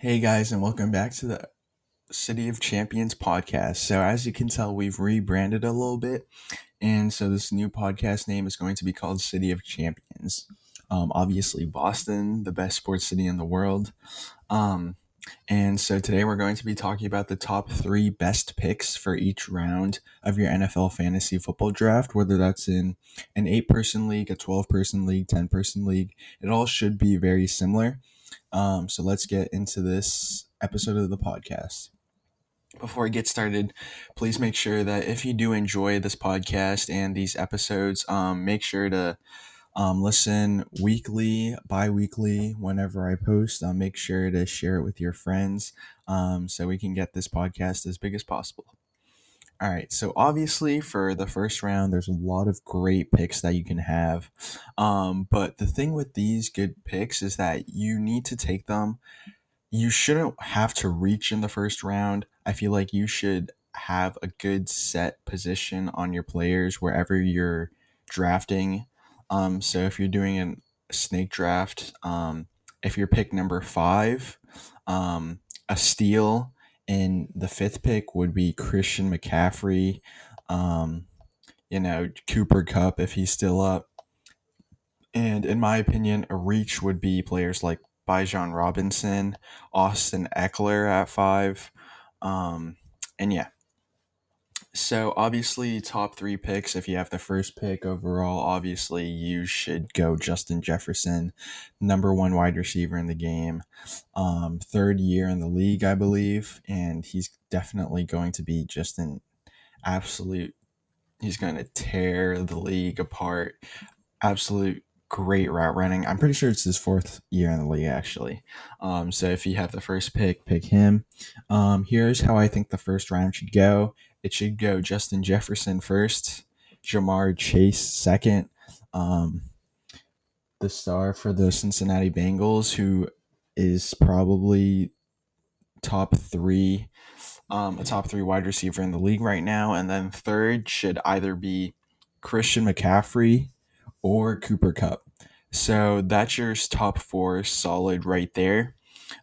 Hey guys, and welcome back to the City of Champions podcast. So, as you can tell, we've rebranded a little bit, and so this new podcast name is going to be called City of Champions. Um, obviously, Boston, the best sports city in the world. Um, and so today we're going to be talking about the top three best picks for each round of your NFL fantasy football draft, whether that's in an eight person league, a 12 person league, 10 person league. It all should be very similar. Um, so let's get into this episode of the podcast. Before I get started, please make sure that if you do enjoy this podcast and these episodes, um, make sure to um, listen weekly, bi weekly, whenever I post. Um, make sure to share it with your friends um, so we can get this podcast as big as possible. All right, so obviously for the first round, there's a lot of great picks that you can have. Um, but the thing with these good picks is that you need to take them. You shouldn't have to reach in the first round. I feel like you should have a good set position on your players wherever you're drafting. Um, so if you're doing a snake draft, um, if you're pick number five, um, a steal in the fifth pick would be Christian McCaffrey. Um, you know, Cooper Kupp if he's still up. And in my opinion, a reach would be players like Bijan Robinson, Austin Ekeler at five. Um, and yeah. So obviously, top three picks. If you have the first pick overall, obviously you should go Justin Jefferson, number one wide receiver in the game, um, third year in the league, I believe, and he's definitely going to be just an absolute. He's going to tear the league apart. Absolute great route running. I'm pretty sure it's his fourth year in the league, actually. Um, so if you have the first pick, pick him. Um, here's how I think the first round should go it should go Justin Jefferson first, Ja'Marr Chase second, um, the star for the Cincinnati Bengals, who is probably top three, um, a top three wide receiver in the league right now, and then third should either be Christian McCaffrey or Cooper Kupp. So that's your top four solid right there.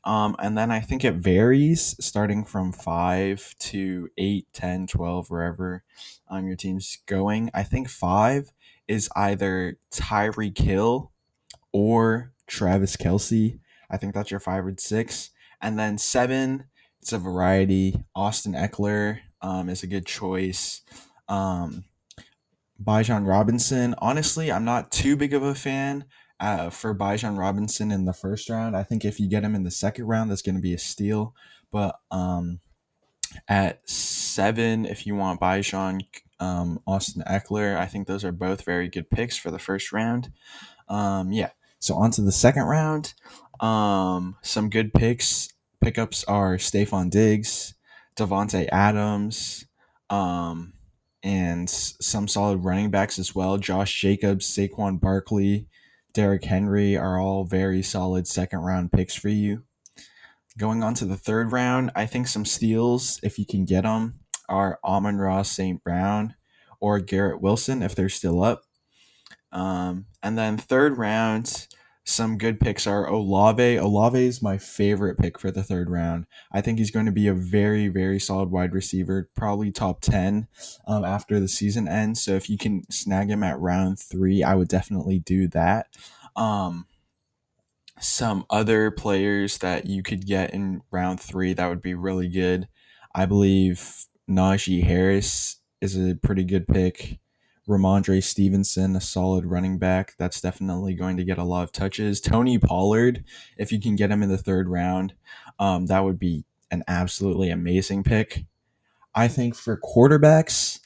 Um, and then I think it varies starting from 5 to 8, 10, 12, wherever um, your team's going. I think 5 is either Tyreek Hill or Travis Kelce. I think that's your 5 or 6. And then 7, it's a variety. Austin Ekeler um, is a good choice. Um, Bijan Robinson. Honestly, I'm not too big of a fan uh, for Bijan Robinson in the first round. I think if you get him in the second round, that's going to be a steal. But um, at seven, if you want Bijan, um, Austin Ekeler, I think those are both very good picks for the first round. Um, yeah. So on to the second round. Um, some good picks. Pickups are Stefon Diggs, Davante Adams, um, and some solid running backs as well. Josh Jacobs, Saquon Barkley, Derrick Henry are all very solid second round picks for you. Going on to the third round, I think some steals, if you can get them, are Amon-Ra St. Brown or Garrett Wilson if they're still up. Um, and then third round, some good picks are Olave. Olave is my favorite pick for the third round. I think he's going to be a very, very solid wide receiver, probably top 10 um, after the season ends. So if you can snag him at round three, I would definitely do that. Um, some other players that you could get in round three that would be really good. I believe Najee Harris is a pretty good pick. Rhamondre Stevenson, a solid running back. That's definitely going to get a lot of touches. Tony Pollard, if you can get him in the third round, um, that would be an absolutely amazing pick. I think for quarterbacks,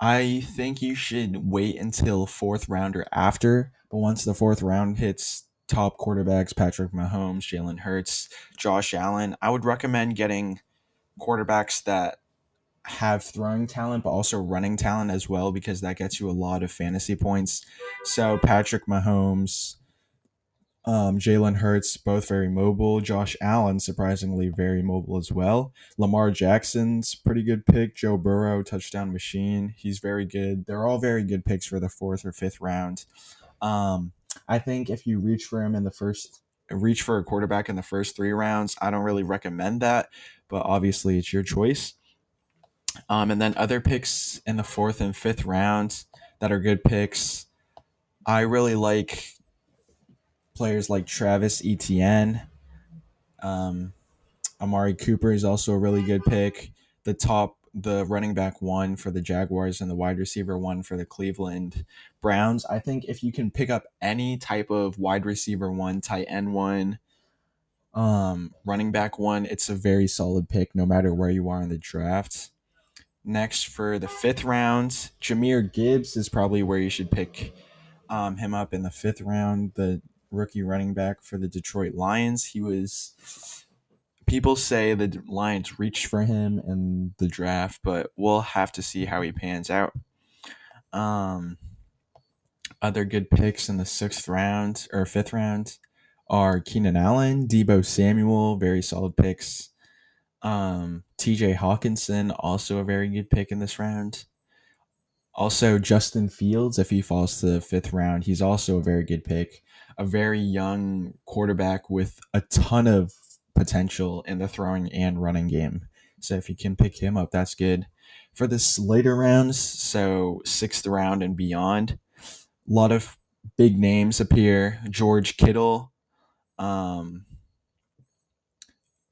I think you should wait until fourth round or after. But once the fourth round hits, top quarterbacks Patrick Mahomes, Jalen Hurts, Josh Allen, I would recommend getting quarterbacks that have throwing talent, but also running talent as well, because that gets you a lot of fantasy points. So Patrick Mahomes, um, Jalen Hurts, both very mobile. Josh Allen, surprisingly, very mobile as well. Lamar Jackson's pretty good pick. Joe Burrow, touchdown machine. He's very good. They're all very good picks for the fourth or fifth round. Um, I think if you reach for him in the first reach for a quarterback in the first three rounds. I don't really recommend that, but obviously it's your choice. Um, and then other picks in the fourth and fifth rounds that are good picks. I really like players like Travis Etienne. Um, Amari Cooper is also a really good pick. The top, the running back one for the Jaguars and the wide receiver one for the Cleveland Browns. I think if you can pick up any type of wide receiver one, tight end one, um, running back one, it's a very solid pick no matter where you are in the draft. Next for the fifth round, Jahmyr Gibbs is probably where you should pick um, him up in the fifth round. The rookie running back for the Detroit Lions. He was. People say the Lions reached for him in the draft, but we'll have to see how he pans out. Um, other good picks in the sixth round or fifth round are Keenan Allen, Deebo Samuel, very solid picks. Um, TJ Hockenson, also a very good pick in this round. Also, Justin Fields, if he falls to the fifth round, he's also a very good pick. A very young quarterback with a ton of potential in the throwing and running game. So if you can pick him up, that's good. For this later rounds, so sixth round and beyond, a lot of big names appear. George Kittle, um,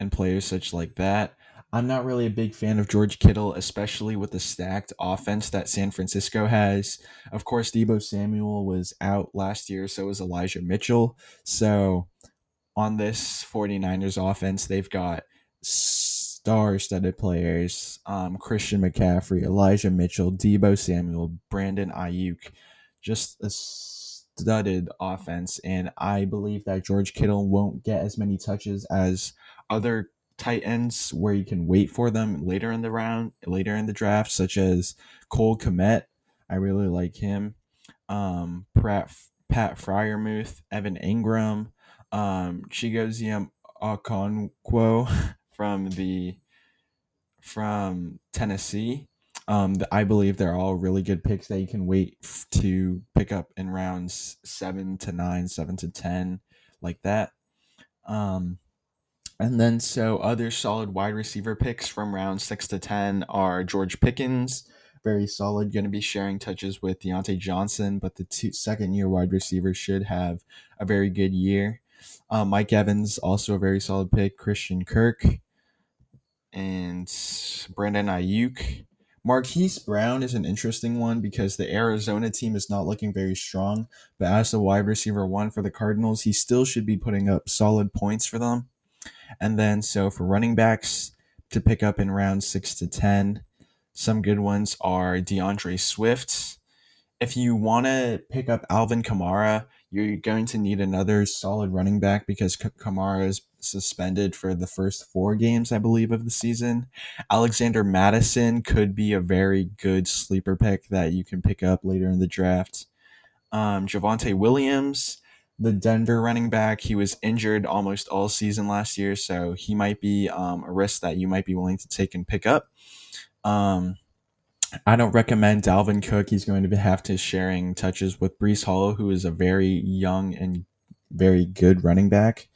and players such like that. I'm not really a big fan of George Kittle, especially with the stacked offense that San Francisco has. Of course, Deebo Samuel was out last year, so was Elijah Mitchell. So on this 49ers offense, they've got star-studded players: um, Christian McCaffrey, Elijah Mitchell, Deebo Samuel, Brandon Aiyuk. Just a studded offense, and I believe that George Kittle won't get as many touches as other tight ends where you can wait for them later in the round, later in the draft, such as Cole Kmet. I really like him. Um, Pat, Pat Freiermuth, Evan Engram, um, Chigoziem Okonkwo from the from Tennessee. Um, I believe they're all really good picks that you can wait to pick up in rounds seven to nine, seven to ten, like that. Um, and then so other solid wide receiver picks from round six to ten are George Pickens, very solid, going to be sharing touches with Diontae Johnson, but the two, second year wide receiver should have a very good year. Um, Mike Evans also a very solid pick. Christian Kirk and Brandon Aiyuk. Marquise Brown is an interesting one because the Arizona team is not looking very strong, but as the wide receiver one for the Cardinals, he still should be putting up solid points for them. And then, so for running backs to pick up in round six to 10, some good ones are D'Andre Swift. If you want to pick up Alvin Kamara, you're going to need another solid running back because Kamara is suspended for the first four games, I believe, of the season. Alexander Mattison could be a very good sleeper pick that you can pick up later in the draft. Um, Javonte Williams, the Denver running back, he was injured almost all season last year, so he might be um, a risk that you might be willing to take and pick up. Um, I don't recommend Dalvin Cook. He's going to have to sharing touches with Breece Hall, who is a very young and very good running back.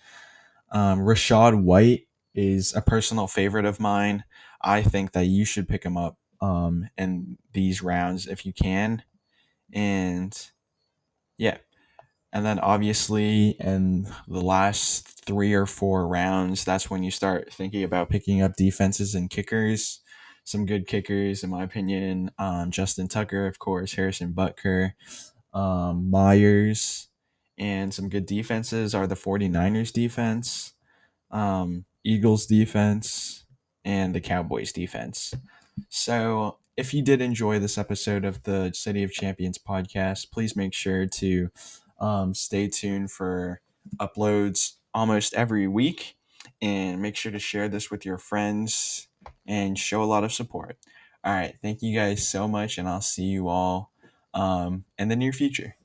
Um, Rachaad White is a personal favorite of mine. I think that you should pick him up um, in these rounds if you can. And yeah. And then obviously in the last three or four rounds, that's when you start thinking about picking up defenses and kickers. Some good kickers, in my opinion. Um, Justin Tucker, of course, Harrison Butker, um, Myers, and some good defenses are the 49ers defense, um, Eagles defense, and the Cowboys defense. So if you did enjoy this episode of the City of Champions podcast, please make sure to um, stay tuned for uploads almost every week and make sure to share this with your friends and show a lot of support. All right. Thank you guys so much, and I'll see you all um, in the near future.